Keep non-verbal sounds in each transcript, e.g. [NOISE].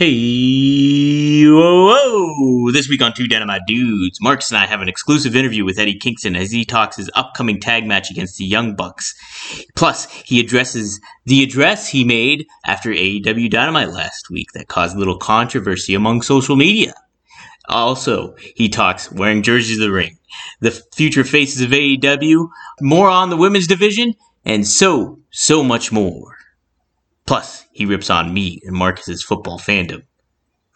Hey, whoa, whoa! This week on Two Dynamite Dudes, Marcus and I have an exclusive interview with Eddie Kingston as he talks his upcoming tag match against the Young Bucks. Plus, he addresses the address he made after AEW Dynamite last week that caused a little controversy among social media. Also, he talks wearing jerseys of the ring, the future faces of AEW, more on the women's division, and so, so much more. Plus, he rips on me and Marcus's football fandom.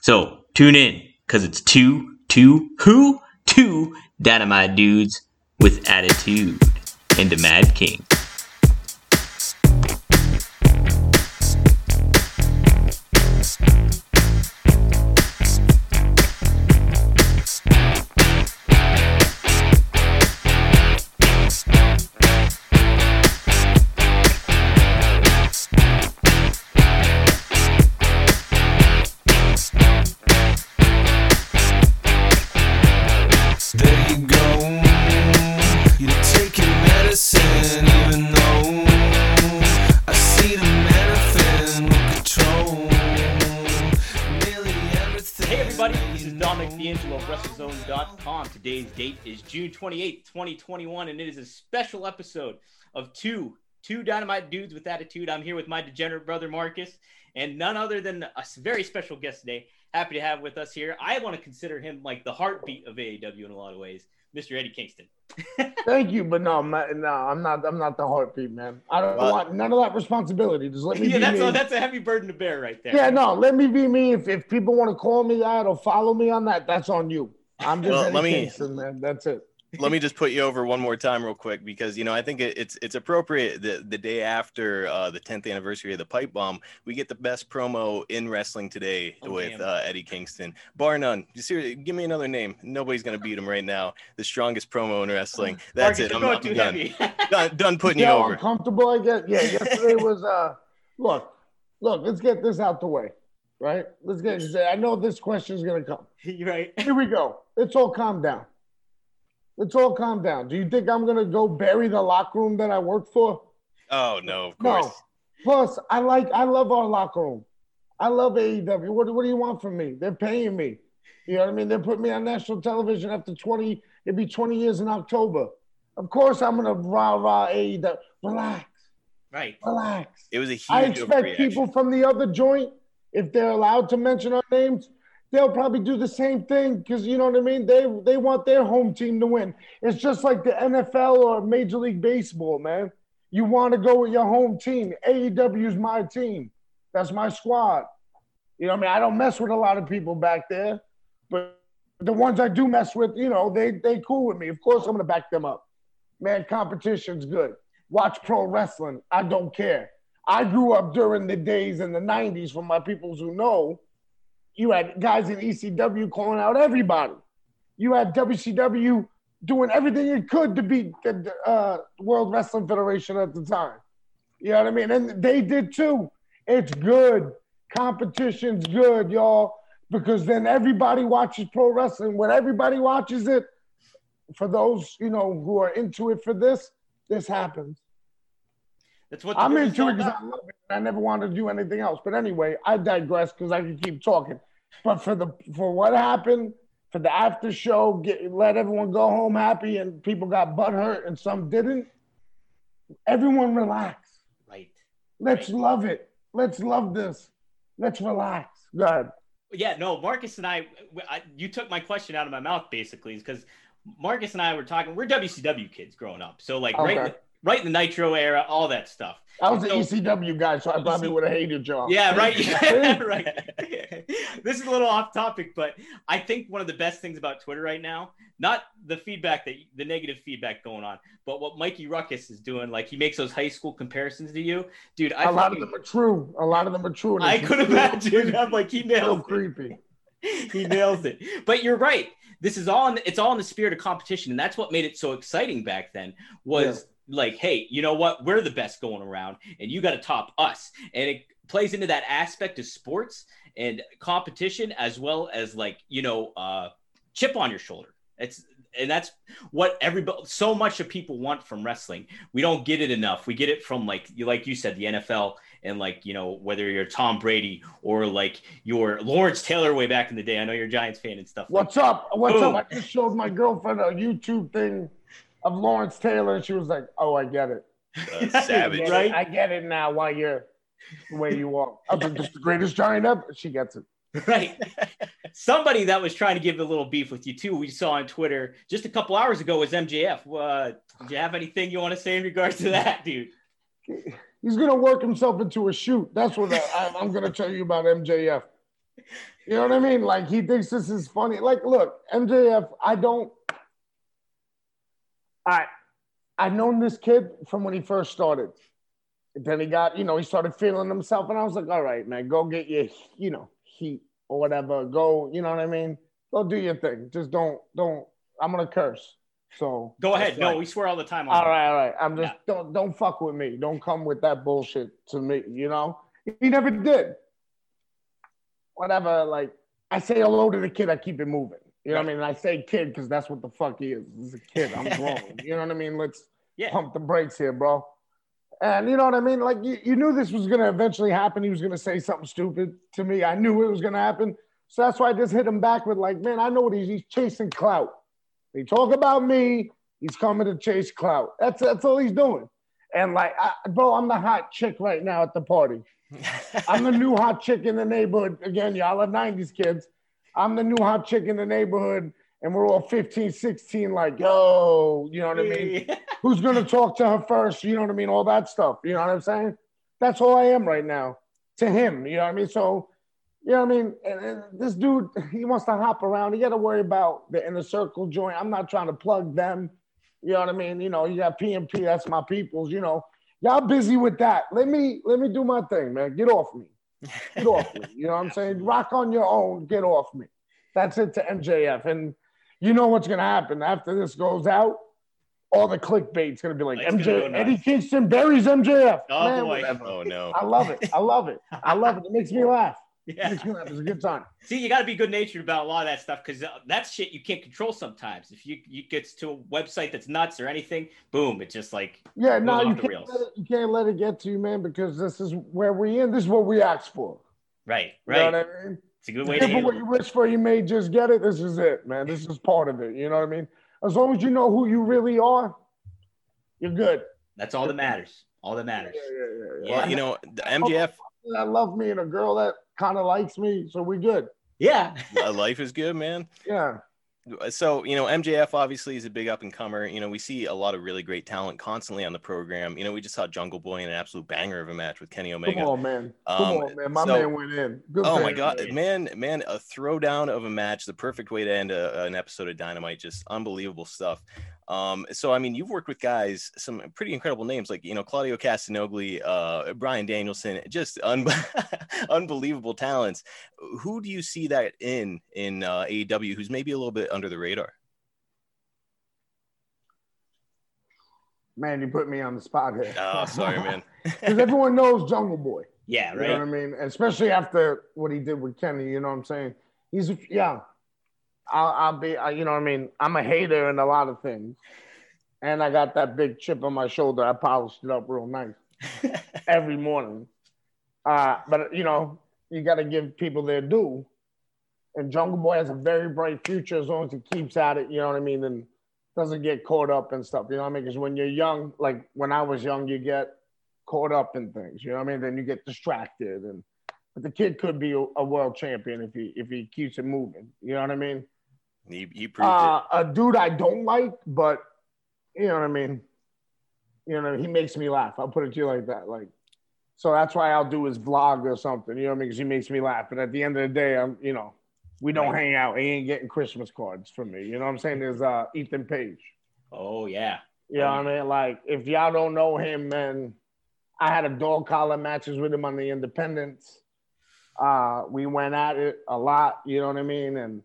So, tune in, because it's two, two, who? Two dynamite dudes with attitude and the Mad King. Today's date is June 28th, 2021, and it is a special episode of two two dynamite dudes with attitude. I'm here with my degenerate brother Marcus, and none other than a very special guest today. Happy to have with us here. I want to consider him like the heartbeat of AEW in a lot of ways, Mr. Eddie Kingston. [LAUGHS] Thank you, but no, I'm not, no, I'm not. I'm not the heartbeat, man. I don't Well- want none of that responsibility. Just let me [LAUGHS] yeah, that's me. a, that's a heavy burden to bear right there. yeah, no, let me be me. If, if people want to call me that or follow me on that, that's on you. I'm just Well, let me- Kingston, man. That's it. let me just put you over one more time real quick because you know I think it, it's it's appropriate the the day after uh, the 10th anniversary of the pipe bomb we get the best promo in wrestling today Oh, with uh, Eddie Kingston bar none You seriously give me another name nobody's gonna beat him right now the strongest promo in wrestling [LAUGHS] that's Marcus, it I'm, going I'm too done. heavy. done done putting you Yeah, over uncomfortable. I guess. Yeah, yesterday was. uh Look, look. Let's get this out the way, right? Let's get. I know this question is gonna come. [LAUGHS] You're right. Here we go. Let's all calm down. Let's all calm down. Do you think I'm gonna go bury the locker room that I work for? oh no of No. course Plus, I like, I love our locker room. I love AEW. What, what do you want from me? They're paying me. You know what I mean? They put me on national television after 20, it'd be 20 years in October. Of course, I'm going to rah rah AEW. Relax, Right. relax. it was a huge I expect overreaction. people from the other joint, if they're allowed to mention our names, they'll probably do the same thing because you know what I mean. They they want their home team to win. It's just like the NFL or Major League Baseball, man. You want to go with your home team. AEW is my team. That's my squad. You know what I mean? I don't mess with a lot of people back there, but the ones I do mess with, you know, they they cool with me. Of course, I'm gonna back them up. Man, competition's good. Watch pro wrestling. I don't care. I grew up during the days in the 90s, for my peoples who know, you had guys in ECW calling out everybody. You had WCW doing everything it could to beat the uh, World Wrestling Federation at the time. You know what I mean? And they did too. It's good. Competition's good, y'all, because then everybody watches pro wrestling. When everybody watches it, for those you know who are into it for this, this happens. That's what I'm into it because. I love it. I never wanted to do anything else. But anyway, I digress because I can keep talking. But for the for what happened, for the after show, get let everyone go home happy, and people got butt hurt and some didn't. Everyone relax. Right. Let's love it. Let's love this. Let's relax. Go ahead. Yeah, no, Marcus and I, I you took my question out of my mouth basically because Marcus and I were talking. We're WCW kids growing up, so like right, Okay. the, right in the Nitro era, all that stuff. I was an So- ECW guy, so I probably would have hated y'all. Yeah, right. [LAUGHS] [LAUGHS] Yeah, right. [LAUGHS] this is a little off topic, but I think one of the best things about Twitter right now, not the feedback that the negative feedback going on, but what Mikey Rukus is doing. Like he makes those high school comparisons to you, dude. I a lot of them are true. A lot of them are true. I could imagine. I'm like he nails it. creepy. he nails it. But you're right. This is all in, it's all in the spirit of competition, and that's what made it so exciting back then. Was like, hey, you know what? We're the best going around, and you got to top us. And it plays into that aspect of sports and competition, as well as like you know, uh, chip on your shoulder. It's and that's what everybody so much of people want from wrestling. We don't get it enough. We get it from like you like you said, the NFL and like you know whether you're Tom Brady or like you're Lawrence Taylor way back in the day. I know you're a Giants fan and stuff. What's like up? What's Boom. up? I just showed my girlfriend a YouTube thing of Lawrence Taylor, and she was like, "Oh, I get it. Uh, [LAUGHS] savage. I get Right? it. I get it now. Why you're the way you are. I'm just the greatest giant ever." She gets it. [LAUGHS] right? Somebody that was trying to give a little beef with you too. We saw on Twitter just a couple hours ago was MJF. Uh, did you have anything you want to say in regards to that, dude? He's gonna work himself into a shoot. That's what I, I'm gonna tell you about MJF. You know what I mean? Like he thinks this is funny. Like, look, MJF. I don't. I I've known this kid from when he first started. And then he got, you know, he started feeling himself, and I was like, all right, man, go get your, you know, heat or whatever. Go, you know what I mean? Go do your thing. Just don't, don't. I'm gonna curse. So Go ahead. No, fine. we swear all the time. On All that. right, all right. I'm just Yeah. don't don't fuck with me. Don't come with that bullshit to me. You know, he never did. Whatever. Like I say hello to the kid, I keep it moving. You know what I mean? And I say kid because that's what the fuck he is. He's a kid. I'm [LAUGHS] grown. you know what I mean? Let's Yeah. pump the brakes here, bro. And you know what I mean? Like you, you knew this was gonna eventually happen. He was gonna say something stupid to me. I knew it was gonna happen. So that's why I just hit him back with like, man, I know what he's he's chasing clout. They talk about me. He's coming to chase clout. That's that's all he's doing. And like, I, bro, I'm the hot chick right now at the party. [LAUGHS] I'm the new hot chick in the neighborhood. Again, y'all are 90s kids. I'm the new hot chick in the neighborhood, and we're all 15, 16, like, yo, you know what I mean? [LAUGHS] Who's gonna talk to her first? You know what I mean? All that stuff. You know what I'm saying? That's all I am right now to him. You know what I mean? So, you know what I mean? And, and this dude, he wants to hop around. He got to worry about the inner circle joint. I'm not trying to plug them. You know what I mean? You know, you got PMP. That's my peoples. You know, y'all busy with that. Let me let me do my thing, man. Get off me. Get off me. You know what I'm saying? Rock on your own. Get off me. That's it to MJF. And you know what's gonna happen after this goes out? All the clickbait's gonna be like It's MJ. Eddie Kingston buries MJF. Oh, Man, boy. whatever. oh no. I love it. I love it. I love it. It makes me laugh. It Yeah. makes me laugh. It's a good time. [LAUGHS] See, you got to be good natured about a lot of that stuff because uh, that's shit you can't control sometimes. If you you gets to a website that's nuts or anything, boom, it's just like Yeah, no, you can't, let it, you can't let it get to you, man, because this is where we in. This is what we asked for. right, right. You know right. what I mean? It's a good way to Careful handle what you wish for, you may just get it. This is it, man. This is part of it. You know what I mean? As long as you know who you really are, you're good. That's all that matters. All that matters. Yeah, yeah, yeah, yeah. Yeah. Well, you know, the MJF that love me and a girl that kind of likes me, so we're good. Yeah. [LAUGHS] life is good, man. Yeah. So, you know, MJF obviously is a big up and comer. You know, we see a lot of really great talent constantly on the program. You know, we just saw Jungle Boy in an absolute banger of a match with Kenny Omega. Come on, man. Come Um, on, man. My so- man went in. Good Oh for my god, man, man, a throwdown of a match, the perfect way to end a, an episode of Dynamite, just unbelievable stuff. Um, so I mean, you've worked with guys, some pretty incredible names like you know Claudio Castagnoli, uh, Bryan Danielson, just un- [LAUGHS] unbelievable talents. Who do you see that in in uh, AEW? Who's maybe a little bit under the radar? Man, you put me on the spot here. [LAUGHS] Oh, sorry, man. [LAUGHS] Because everyone knows Jungle Boy. Yeah, right. You know what I mean? Especially after what he did with Kenny, you know what I'm saying? He's young. I'll, I'll be, I, you know what I mean? I'm a hater in a lot of things. And I got that big chip on my shoulder. I polished it up real nice [LAUGHS] every morning. Uh, but, you know, you got to give people their due. And Jungle Boy has a very bright future as long as he keeps at it, you know what I mean? And doesn't get caught up and stuff, you know what I mean? Because when you're young, like when I was young, you get caught up in things. You know what I mean? Then you get distracted, and but the kid could be a, a world champion if he if he keeps it moving. You know what I mean? He, he proved Uh, a dude I don't like, but you know what I mean. You know, he makes me laugh. I'll put it to you like that. Like, so that's why I'll do his vlog or something. You know what I mean? Because he makes me laugh. But at the end of the day, I'm you know, we don't Right. hang out. He ain't getting Christmas cards from me. You know what I'm saying? There's uh Ethan Page. Oh yeah. You know what I mean? Like, if y'all don't know him, man, I had a dog collar matches with him on the Independence. Uh, we went at it a lot, you know what I mean? And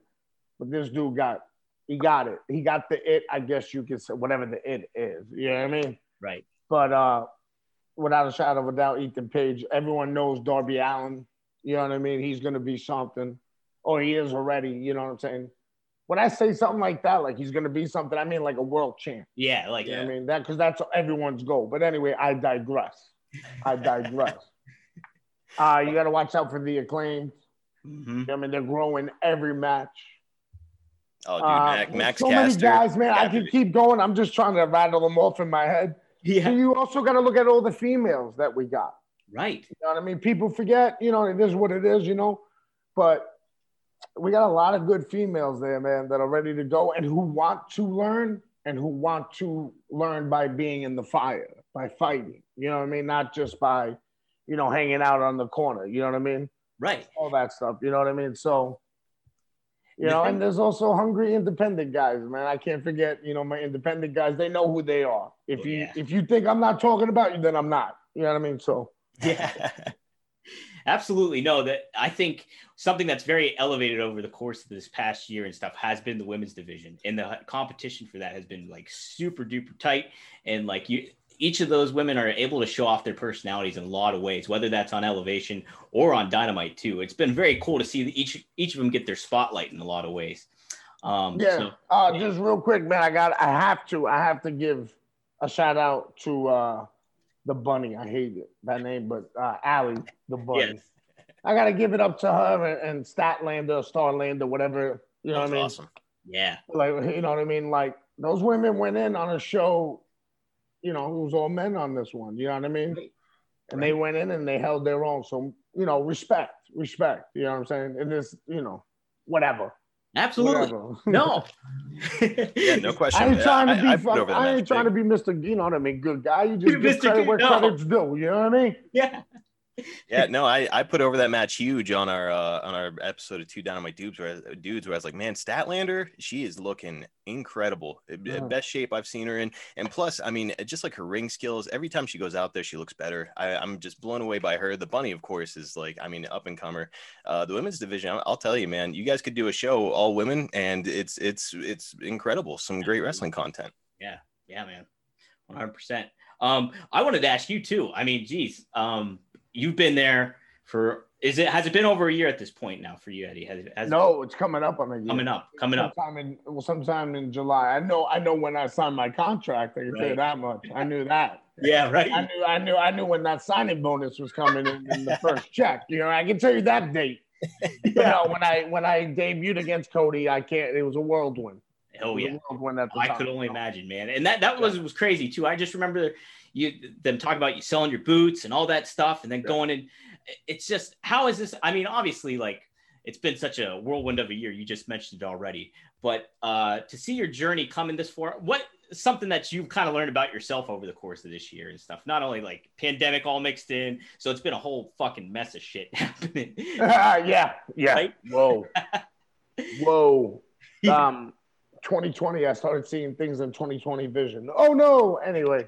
but this dude got he got it. He got the it, I guess you could say, whatever the it is. You know what I mean? Right. But uh without a shadow of a doubt, Ethan Page, everyone knows Darby Allin. You know what I mean? He's gonna be something. Or he is already, you know what I'm saying? When I say something like that, like he's gonna be something, I mean like a world champ. Yeah. Like You know what I mean? That because that's everyone's goal. But anyway, I digress. I digress. [LAUGHS] Uh, you got to watch out for the acclaimed. Mhm. I mean, they're growing every match. Oh, dude, Uh, Mac, there's Max so Caster. many guys, man. I Yeah, can keep going. I'm just trying to rattle them off in my head. So you also got to look at all the females that we got. Right. You know what I mean? People forget, you know, it is what it is, you know. But we got a lot of good females there, man, that are ready to go and who want to learn and who want to learn by being in the fire, by fighting. You know what I mean? Not just by, you know, hanging out on the corner. You know what I mean? Right. All that stuff. You know what I mean? So, you know, and there's also hungry independent guys, man. I can't forget, you know, my independent guys. They know who they are. If Oh, you yeah. if you think I'm not talking about you, then I'm not. You know what I mean? So. [LAUGHS] Yeah. Absolutely. No, that I think something that's very elevated over the course of this past year and stuff has been the women's division. And the competition for that has been like super duper tight. And like you each of those women are able to show off their personalities in a lot of ways, whether that's on elevation or on dynamite too. It's been very cool to see each each of them get their spotlight in a lot of ways. Um Yeah. so uh, just real quick, man. I got. I have to. I have to give a shout out to uh, the bunny. I hate it that name, but uh, Allie, the bunny. yes. I got to give it up to her and, and Statlander, Starlander, whatever. You know That's what I mean? awesome. Yeah. Like you know what I mean? Like those women went in on a show. You know, it was all men on this one. You know what I mean? Right. And they went in and they held their own. So you know, respect, respect. You know what I'm saying? And this, you know, whatever. Absolutely. whatever. [LAUGHS] No. Yeah, no [LAUGHS] question. I ain't trying to be. I put fuck, over I ain't trying to be Mr. You know what I mean? Good guy. You just You're [LAUGHS] give Mr. credit Good- where no. credit's due. You know what I mean? yeah. Yeah, no, I, I put over that match huge on our uh, on our episode of Two Dynamite Dudes where dudes where I was like, man, Statlander, she is looking incredible, Uh, Yeah. best shape I've seen her in, and plus, I mean, just like her ring skills, every time she goes out there, she looks better. I, I'm just blown away by her. The bunny, of course, is like, I mean, up and comer. Uh, the women's division, I'll, I'll tell you, man, you guys could do a show all women, and it's it's it's incredible. Some great wrestling content. Yeah, yeah, man, one hundred. Um, I wanted to ask you too. I mean, geez, um, you've been there for is it has it been over a year at this point now for you, Eddie? Has it has No, it's coming up on a year. coming up, coming up? Sometime in well, sometime in July. I know. I know when I signed my contract. I can tell you that much. I knew that. Yeah, right. I knew. I knew. I knew when that signing bonus was coming in, in the first [LAUGHS] check. You know, I can tell you that date. [LAUGHS] Yeah. no, when I when I debuted against Cody, I can't. It was a whirlwind. Oh yeah. a whirlwind at the I could only imagine, man. And that that was was crazy too. I just remember you them talking about you selling your boots and all that stuff, and then going in. It's just how is this? I mean, obviously, like it's been such a whirlwind of a year. You just mentioned it already, but uh, to see your journey coming this far, what something that you've kind of learned about yourself over the course of this year and stuff. Not only like pandemic all mixed in, so it's been a whole fucking mess of shit [LAUGHS] happening. [LAUGHS] yeah, yeah. Right? Whoa, [LAUGHS] whoa. Um, 2020. I started seeing things in 2020 vision. Oh no. Anyway,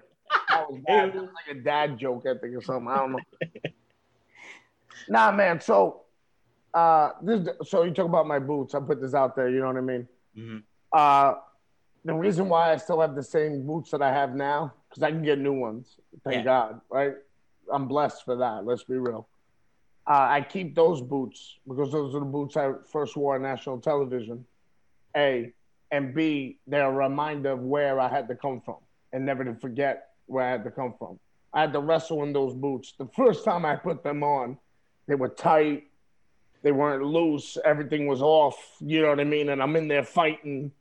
[LAUGHS] that was bad. That was like a dad joke, I think, or something. I don't know. [LAUGHS] nah, man. So, uh, this. So you talk about my boots. I put this out there. You know what I mean? Mhm. Uh, the reason why I still have the same boots that I have now, because I can get new ones. Thank Yeah. God, right? I'm blessed for that. Let's be real. Uh, I keep those boots because those are the boots I first wore on national television. A and B, they're a reminder of where I had to come from and never to forget where I had to come from. I had to wrestle in those boots. The first time I put them on, they were tight, they weren't loose, everything was off. You know what I mean? And I'm in there fighting.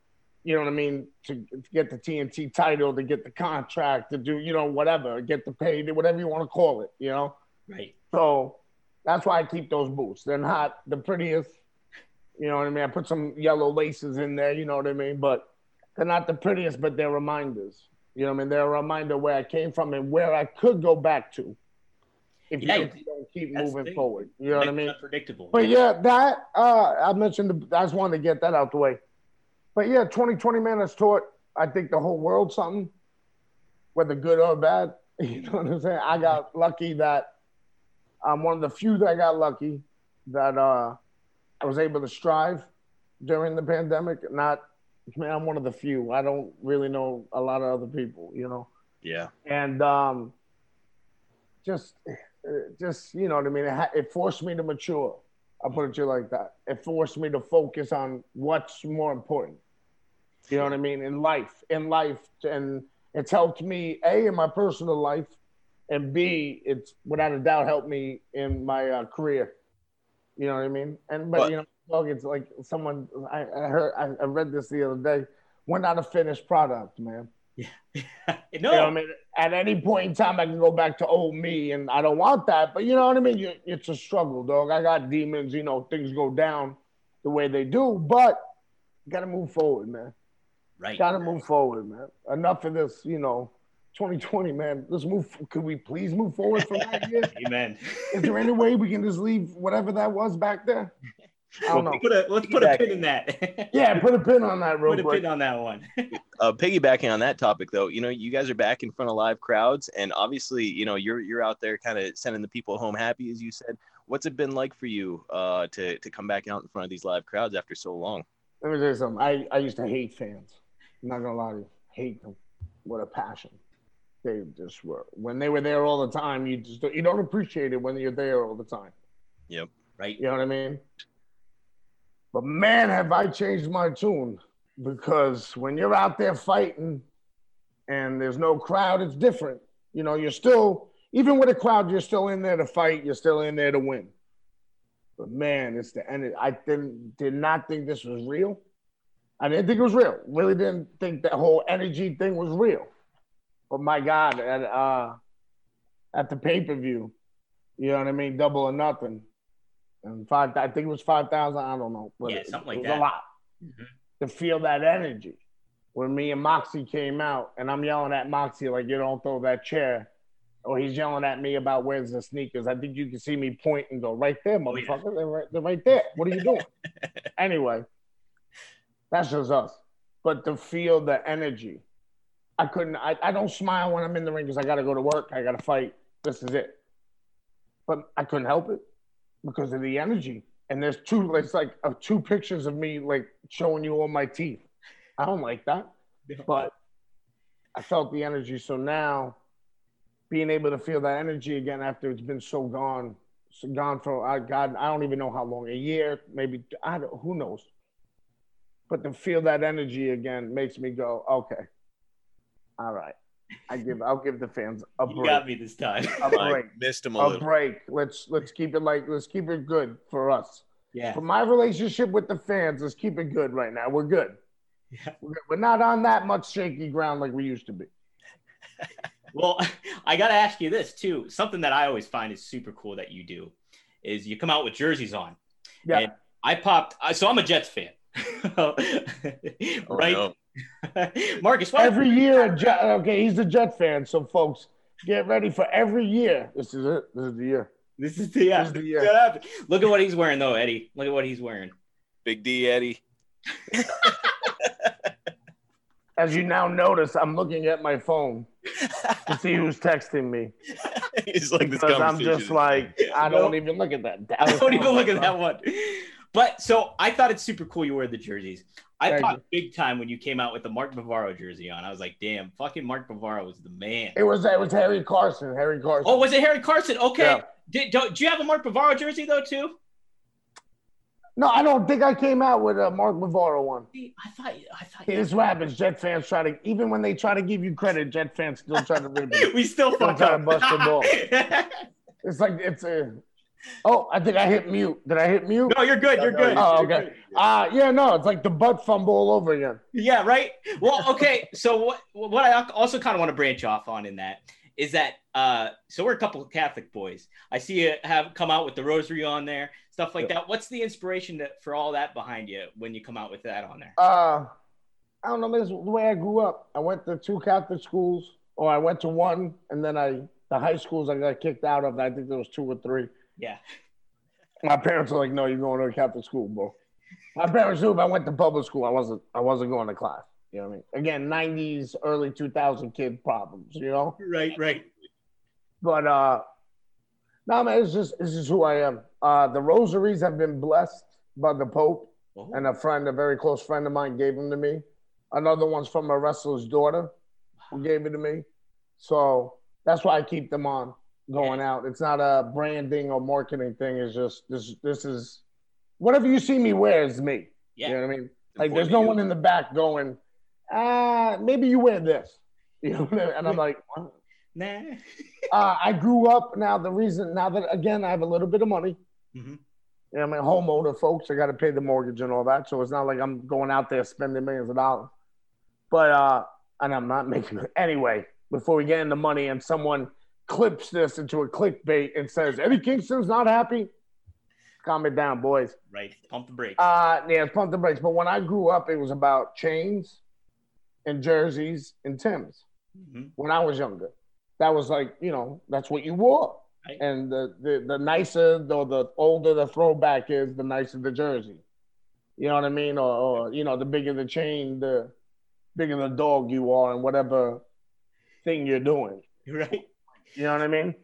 You know what I mean? To, to get the TNT title, to get the contract, to do you know whatever, get the pay, whatever you want to call it. You know. right. So that's why I keep those boots. They're not the prettiest. You know what I mean? I put some yellow laces in there, you know what I mean? But they're not the prettiest, but they're reminders. You know what I mean? They're a reminder where I came from and where I could go back to if Yeah, you don't- don't keep moving forward. You know what I mean? Predictable. But yeah, that uh, I mentioned. The, I just wanted to get that out the way. But yeah, 2020 man has taught I think the whole world something, whether good or bad. [LAUGHS] You know what I'm saying? I got lucky that I'm one of the few that got lucky that uh, I was able to strive during the pandemic. Not, man, I'm one of the few. I don't really know a lot of other people. You know Yeah. and um, just, just you know what I mean. It, ha- it forced me to mature. I'll put it to you like that. It forced me to focus on what's more important. You know what I mean in life, in life, and it's helped me a in my personal life, and B, it's without a doubt helped me in my uh, career. You know what I mean? And but, But- you know, it's like someone I, I heard I, I read this the other day. We're not a finished product, man. Yeah. no, [LAUGHS] You know what I mean? At any point in time, I can go back to old me, and I don't want that. But you know what I mean? You, it's a struggle, dog. I got demons. You know, things go down the way they do, but you got to move forward, man. right. Got to move forward, man. Enough of this, you know. 2020, man. Let's move. Could we please move forward from that year? Amen. Is there any way we can just leave whatever that was back there? [LAUGHS] I don't know. Put a, let's put a pin in that. [LAUGHS] Yeah, put a pin on that real put a pin on that one. [LAUGHS] uh, piggybacking on that topic though you know you guys are back in front of live crowds and obviously you know you're you're out there kind of sending the people home happy as you said what's it been like for you uh to to come back out in front of these live crowds after so long Let me tell you something. I, I used to hate fans. I'm not gonna lie to you. Hate them with a passion. They just were when they were there all the time. You just you don't appreciate it when you're there all the time. Yep. Right. You know what I mean? But man, have I changed my tune because when you're out there fighting and there's no crowd, it's different. You know, you're still even with a crowd, you're still in there to fight. You're still in there to win. But man, it's the end. I didn't did not think this was real. I didn't think it was real. Really didn't think that whole energy thing was real. But my God, at uh, at the pay per view, you know what I mean, double or nothing, and five. I think it was five thousand. I don't know. but Yeah, it- something it like was that. A lot Mhm. to feel that energy. When me and Moxie came out, and I'm yelling at Moxie like, "You don't throw that chair," or he's yelling at me about where's the sneakers. I think you can see me point and go, "Right there, Oh, yeah. motherfucker! they're, right, they're right there. What are you doing?" [LAUGHS] anyway, that's just us. But to feel the energy, I couldn't. I, I don't smile when I'm in the ring because I got to go to work. I got to fight. This is it. But I couldn't help it because of the energy. And there's two. It's like uh, two pictures of me like showing you all my teeth. I don't like that, but I felt the energy. So now, being able to feel that energy again after it's been so gone, so gone for I God, I don't even know how long, a year, maybe. I don't, who knows. But to feel that energy again makes me go, okay, all right. I give, I'll give the fans a break. You got me this time. A I break. missed him a A little break. Let's let's keep it like let's keep it good for us. yeah. For my relationship with the fans, let's keep it good right now. We're good. Yeah. We're, good. We're not on that much shaky ground like we used to be. [LAUGHS] Well, I got to ask you this too. Something that I always find is super cool that you do is you come out with jerseys on. Yeah. And I popped. So I'm a Jets fan, [LAUGHS] Oh, right? no. [LAUGHS] Marcus, why? Every year, Jet, okay, he's a Jet fan. So, folks, get ready for every year. This is it. This is the year. this is the yeah. This is the year. Look at what he's wearing though, Eddie. Look at what he's wearing. big d eddie [LAUGHS] As you now notice, I'm looking at my phone to see who's texting me [LAUGHS] it's like this because I'm just like, I don't No. even look at that. I don't even look at that one. But so I thought it's super cool you wear the jerseys. I Thank thought big time when you came out with the Mark Bavaro jersey on. I was like, damn, fucking Mark Bavaro was the man. It was it was Harry Carson. Harry Carson. Oh, was it Harry Carson? Okay. Yeah. Did, do, do you have a Mark Bavaro jersey though too? no, I don't think I came out with a Mark Bavaro one. See, I thought I thought This happens. Jet fans try to, even when they try to give you credit, Jet fans still try to rip [LAUGHS] it. we still Still fuck trying up. to bust the ball. [LAUGHS] It's like it's a. Oh, I think I hit mute. Did I hit mute? no, you're good. You're good. Oh, okay. good. Uh yeah, no, it's like the butt fumble all over again. Yeah, right. Well, okay. So what what I also kind of want to branch off on in that is that uh so we're a couple of Catholic boys. I see you have come out with the rosary on there, stuff like that. What's the inspiration that, for all that behind you when you come out with that on there? Uh, I don't know. This is the way I grew up. I went to two Catholic schools, or I went to one, and then I the high schools I got kicked out of. I think there was two or three. Yeah. My parents were like, "No, you're going to a Catholic school, bro." My parents knew if I went to public school, I wasn't. I wasn't going to class. You know what I mean? Again, '90s, early 2000 kid problems. You know. Right, right. But uh no man, it's just it's just who I am. Uh the rosaries have been blessed by the Pope Oh, and a friend, a very close friend of mine gave them to me. Another one's from a wrestler's daughter who gave it to me. So that's why I keep them on going out. It's not a branding or marketing thing. It's just this this is whatever you see me wear is me. yeah. You know what I mean? Like there's no one in the back going, ah, maybe you wear this. [LAUGHS] You know I mean? And I'm like, what? Nah. [LAUGHS] Uh, I grew up now. The reason now that again I have a little bit of money. Mhm. You know, I'm a homeowner, folks. I got to pay the mortgage and all that, so it's not like I'm going out there spending millions of dollars. But uh, and I'm not making it anyway. Before we get into money, and someone clips this into a clickbait and says Eddie Kingston's not happy, calm it down, boys. Right. Pump the brakes. Uh, yeah, pump the brakes. But when I grew up, it was about chains and jerseys and Tims. Mhm. When I was younger, that was like you know that's what you wore. Right. And the, the the nicer or the older the throwback is, the nicer the jersey. You know what I mean? Or, or you know, the bigger the chain, the bigger the dog you are, and whatever thing you're doing. [LAUGHS] Right. You know what I mean?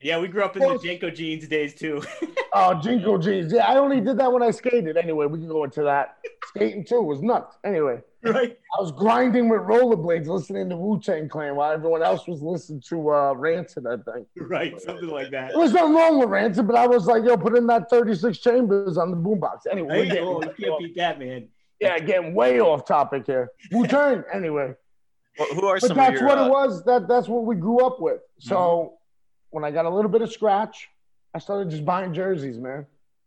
Yeah, we grew up in the JNCO jeans days too. [LAUGHS] Oh, JNCO jeans. Yeah, I only did that when I skated. Anyway, we can go into that. [LAUGHS] Skating too was nuts. Anyway, right. I was grinding with rollerblades, listening to Wu Tang Clan while everyone else was listening to uh, Rancid. I think Right. Something like that. it was nothing wrong with Rancid, but I was like, yo, put in that 36 chambers on the boombox. Anyway, Hey, oh, you can't beat that, man. yeah, getting way off topic here. Wu Tang. anyway, Well, who are but some that's of your? what uh, it was. That that's what we grew up with. So when I got a little bit of scratch, I started just buying jerseys, man.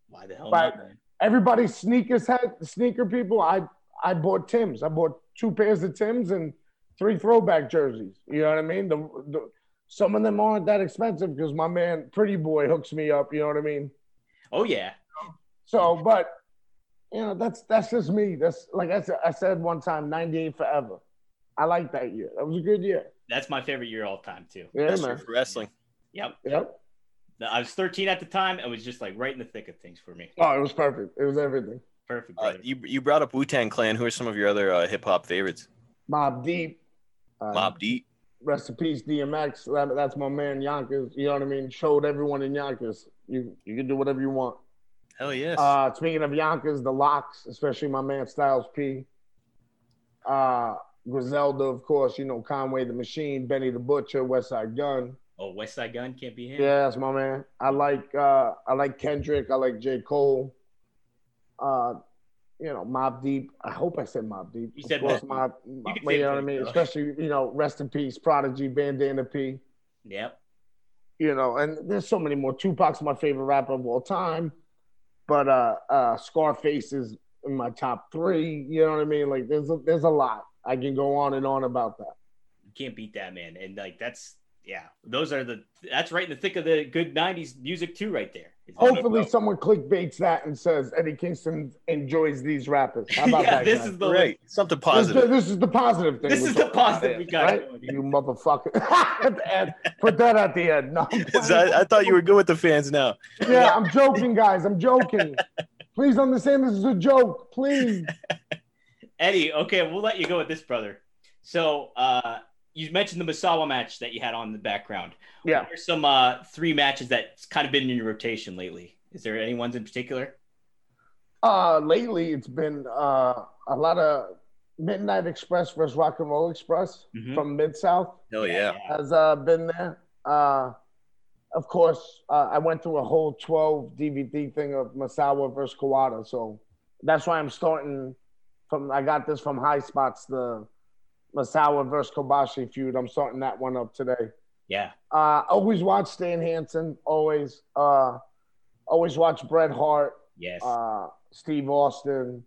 Why the hell But- not, man? everybody's sneakers had sneaker people. I I bought Tim's. I bought two pairs of Tim's and three throwback jerseys. You know what I mean? The, the some of them aren't that expensive because my man Pretty Boy hooks me up. You know what I mean? Oh yeah. So, but you know that's that's just me. That's like I said. I said one time, '98 forever. I like that year. That was a good year. That's my favorite year all time too. Yeah, best year man. for wrestling. Yep. Yep. I was 13 at the time. It was just like right in the thick of things for me. Oh, it was perfect. It was everything. Perfect. Uh, you you brought up Wu Tang Clan. Who are some of your other uh, hip hop favorites? Mobb Deep. Uh, Mobb Deep. rest in peace, DMX. That, that's my man Yonkers. You know what I mean? Showed everyone in Yonkers. You you can do whatever you want. Hell yes. Uh, speaking of Yonkers, the LOX, especially my man Styles P. Uh, Griselda, of course, you know, Conway the Machine, Benny the Butcher, Westside Gunn. oh, Westside Gunn can't be him. Yeah, that's my man. I like uh I like Kendrick, I like J. Cole. Uh you know, Mobb Deep. I hope I said Mobb Deep. You Of said course, Mob. You can but say you know what I mean? though. Especially, you know, rest in peace, Prodigy, Bandana P. Yep. you know, and there's so many more. Tupac's my favorite rapper of all time, but uh, uh, Scarface is in my top three. You know what I mean? Like, there's a, there's a lot. I can go on and on about that. You can't beat that, man. And like that's yeah. Those are the that's right in the thick of the good 90s music too, right there. Hopefully, someone clickbaits that and says Eddie Kingston enjoys these rappers. How about [LAUGHS] yeah, that? this guys? is the Right. Something positive. this is the positive thing. This is the talking about positive we got right? going. You motherfucker. [LAUGHS] And Put that at the end. No, [LAUGHS] So I, I thought you were good with the fans now. Yeah, I'm joking, guys. I'm joking. Please understand this is a joke. Please. Eddie, okay, we'll let you go with this, brother. So uh you mentioned the Misawa match that you had on the background. Yeah. There's some uh three matches that's kind of been in your rotation lately. Is there any ones in particular? Uh, lately, it's been uh, a lot of Midnight Express versus Rock and Roll Express Mhm. from Mid South Hell yeah. has uh, been there. Uh, of course, uh, I went through a whole 12 DVD thing of Misawa versus Kawada. So that's why I'm starting from, I got this from Highspots, the Misawa versus Kobashi feud. I'm starting that one up today. Yeah. Uh, always watch Stan Hansen. Always, uh, always watch Bret Hart Yes. uh, Steve Austin.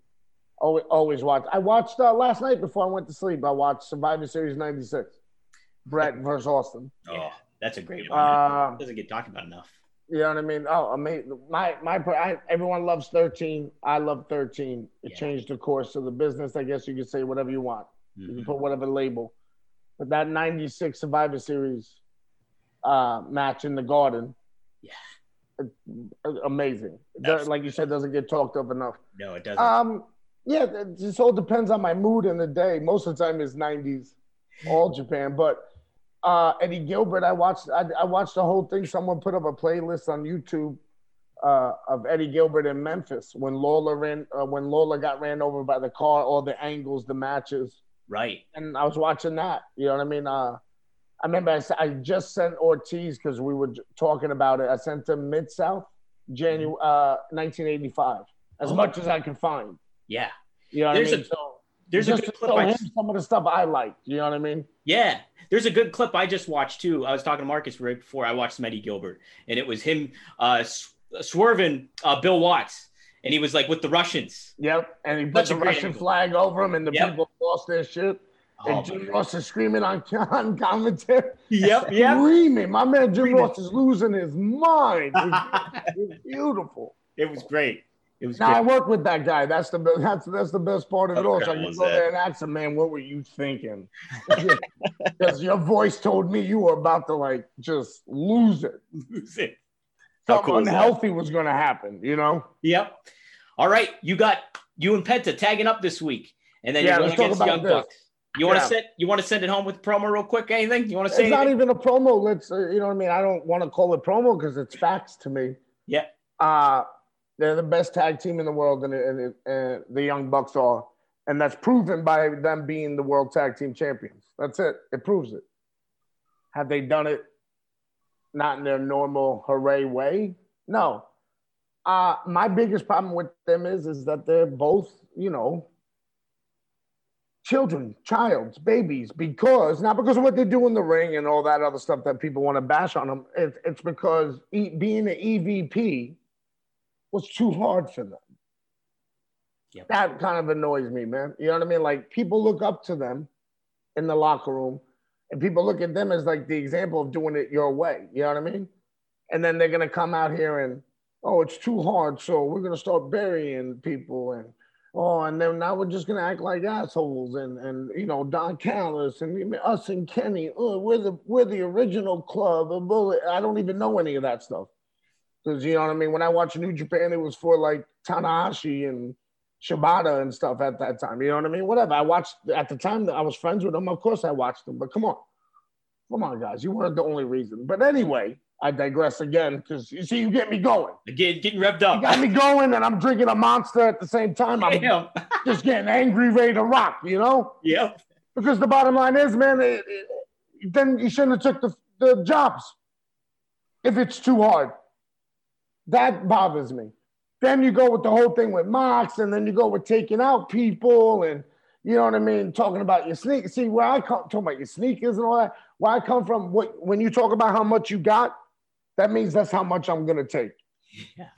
Always, always watch. I watched uh, last night before I went to sleep. I watched Survivor Series '96, Bret versus Austin. yeah. That's a great one. Uh, Doesn't get talked about enough. You know what I mean? Oh, amazing! My my, I, everyone loves 13. I love 13. It Yeah. changed the course of the business. I guess you could say whatever you want. You can Mhm. put whatever label. But that '96 Survivor Series uh, match in the Garden, Yeah. uh, amazing. Absolutely. Like you said, doesn't get talked of enough. No, it doesn't. Um, yeah, it just all depends on my mood in the day. Most of the time, it's '90s, all Japan. But uh, Eddie Gilbert, I watched. I, I watched the whole thing. Someone put up a playlist on YouTube uh, of Eddie Gilbert in Memphis when Lawler ran. Uh, when Lawler got ran over by the car, all the angles, the matches, right. and I was watching that. You know what I mean? Uh, I remember I just sent Ortiz because we were j- talking about it. I sent him Mid South, January uh, 1985, as Oh. much as I could find. Yeah. You know what There's I mean? a- so there's a good clip. I some of the stuff I like. You know what I mean? Yeah, there's a good clip I just watched too. I was talking to Marcus right before I watched Eddie Gilbert, and it was him uh, sw- swerving uh, Bill Watts, and he was like with the Russians. Yep. And he put Such the Russian angle. flag over him, and the Yep. people lost their shit. Oh, and Jim Ross is screaming on, [LAUGHS] on commentary. yep, yep. Screaming. My man Jim Ross is losing his mind. It was, it was [LAUGHS] beautiful. it was great. It was Now I work with that guy. That's the that's that's the best part of it all. So I can go there and ask him, man, what were you thinking? [LAUGHS] Because your voice told me you were about to like just lose it. [LAUGHS] How Something cool unhealthy was going to happen. You know? Yep. All right, you got you and Penta tagging up this week, and then Yeah, you're going talk against about Young this. Bucks. You want to send you want to send it home with promo real quick? Anything you want to say? It's not anything? even a promo. Let's uh, you know what I mean. I don't want to call it promo because it's facts to me. Yeah. Uh they're the best tag team in the world, and, and, and the Young Bucks are, and that's proven by them being the World Tag Team Champions. That's it. It proves it. Have they done it not in their normal hooray way? No. Uh, my biggest problem with them is is that they're both, you know, children, childs, babies, because not because of what they do in the ring and all that other stuff that people want to bash on them. It's, it's because e- being an EVP was too hard for them. Yep. That kind of annoys me, man. You know what I mean? Like people look up to them in the locker room, and people look at them as like the example of doing it your way. You know what I mean? And then they're gonna come out here and oh, it's too hard, so we're gonna start burying people and oh, and then now we're just gonna act like assholes and and you know Don Callis and us and Kenny, oh, we're the we're the original club. I don't even know any of that stuff because you know what I mean. When I watched New Japan, it was for like Tanahashi and Shibata and stuff at that time. You know what I mean? Whatever. I watched at the time that I was friends with them. Of course, I watched them. But come on, come on, guys. You weren't the only reason. But anyway, I digress again because you see, you get me going. Again, getting revved You up. got me going, and I'm drinking a monster at the same time. I'm Damn. [LAUGHS] just getting angry, ready to rock. You know? Yep. Because the bottom line is, man, it, it, then you shouldn't have took the, the jobs if it's too hard. That bothers me. Then you go with the whole thing with Mox, and then you go with taking out people, and you know what I mean, talking about your sneak. See where I come talking about your sneakers and all that. Where I come from, what when you talk about how much you got, that means that's how much I'm gonna take. Yeah.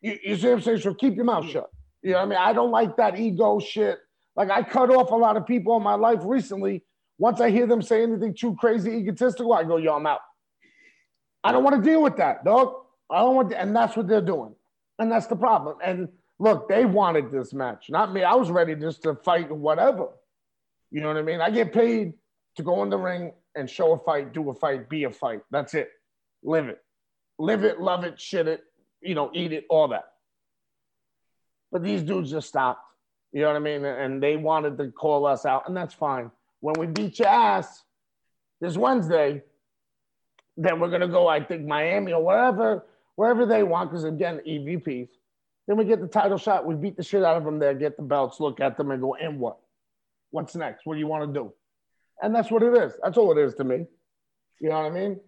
You, you see what I'm saying? So keep your mouth shut. You know what I mean? I don't like that ego shit. Like I cut off a lot of people in my life recently. Once I hear them say anything too crazy, egotistical, I go, yo, I'm out. I don't want to deal with that, dog. I don't want to, and that's what they're doing. And that's the problem. And look, they wanted this match, not me. I was ready just to fight whatever. You know what I mean? I get paid to go in the ring and show a fight, do a fight, be a fight. That's it. Live it. Live it, love it, shit it, you know, eat it, all that. But these dudes just stopped. You know what I mean? And they wanted to call us out, and that's fine. When we beat your ass this Wednesday, then we're gonna go, I think, Miami or wherever, wherever they want, because again, EVPs. Then we get the title shot, we beat the shit out of them there, get the belts, look at them, and go, and what? What's next? What do you want to do? And that's what it is. That's all it is to me. You know what I mean?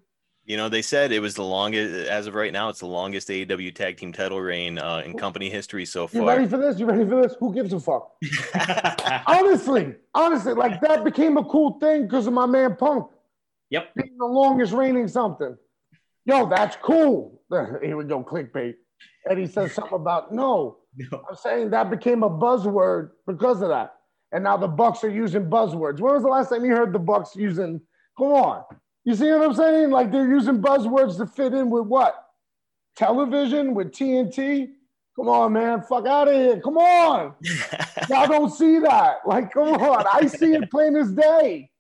You know, they said it was the longest, as of right now, it's the longest AEW tag team title reign uh, in company history so far. You ready for this? You ready for this? Who gives a fuck? [LAUGHS] [LAUGHS] honestly, honestly, like that became a cool thing because of my man Punk. Yep. Being the longest reigning something. Yo, that's cool. Here we go, clickbait. And he says something about no. No. I'm saying that became a buzzword because of that. And now the Bucks are using buzzwords. When was the last time you heard the Bucks using? Come on. You see what I'm saying? Like they're using buzzwords to fit in with what? Television with TNT? Come on, man. Fuck out of here. Come on. [LAUGHS] Y'all don't see that. Like, come on. I see it plain as day.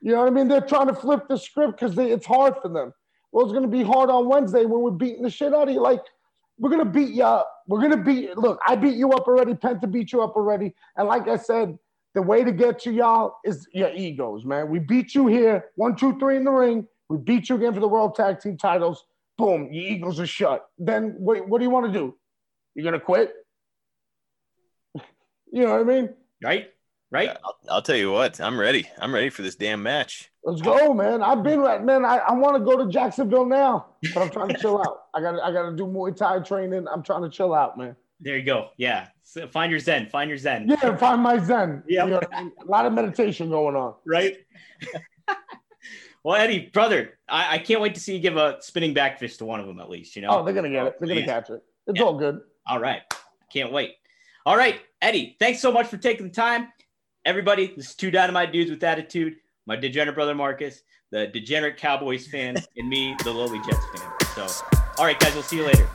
You know what I mean? They're trying to flip the script because it's hard for them. Well, it's going to be hard on Wednesday when we're beating the shit out of you. Like, we're going to beat you up. We're going to beat, look, I beat you up already. Penta beat you up already. And like I said, the way to get to y'all is your egos, man. We beat you here, one, two, three in the ring. We beat you again for the World Tag Team titles. Boom, your egos are shut. Then what, what do you want to do? You're going to quit? [LAUGHS] you know what I mean? right? Right? I'll, I'll tell you what, I'm ready. I'm ready for this damn match. Let's go, man. I've been right, man. I, I want to go to Jacksonville now, but I'm trying to chill out. I got I got to do Muay Thai training. I'm trying to chill out, man. There you go. Yeah. So find your zen. Find your zen. Yeah, find my zen. Yep. You know, a lot of meditation going on. Right. [LAUGHS] well, Eddie, brother, I, I can't wait to see you give a spinning back fist to one of them at least. You know. Oh, they're gonna get it. They're gonna Please. catch it. It's Yeah. all good. All right. Can't wait. All right, Eddie, thanks so much for taking the time. Everybody, this is two dynamite dudes with attitude. My degenerate brother Marcus, the degenerate Cowboys fan, [LAUGHS] and me, the lowly Jets fan. So, all right, guys, we'll see you later.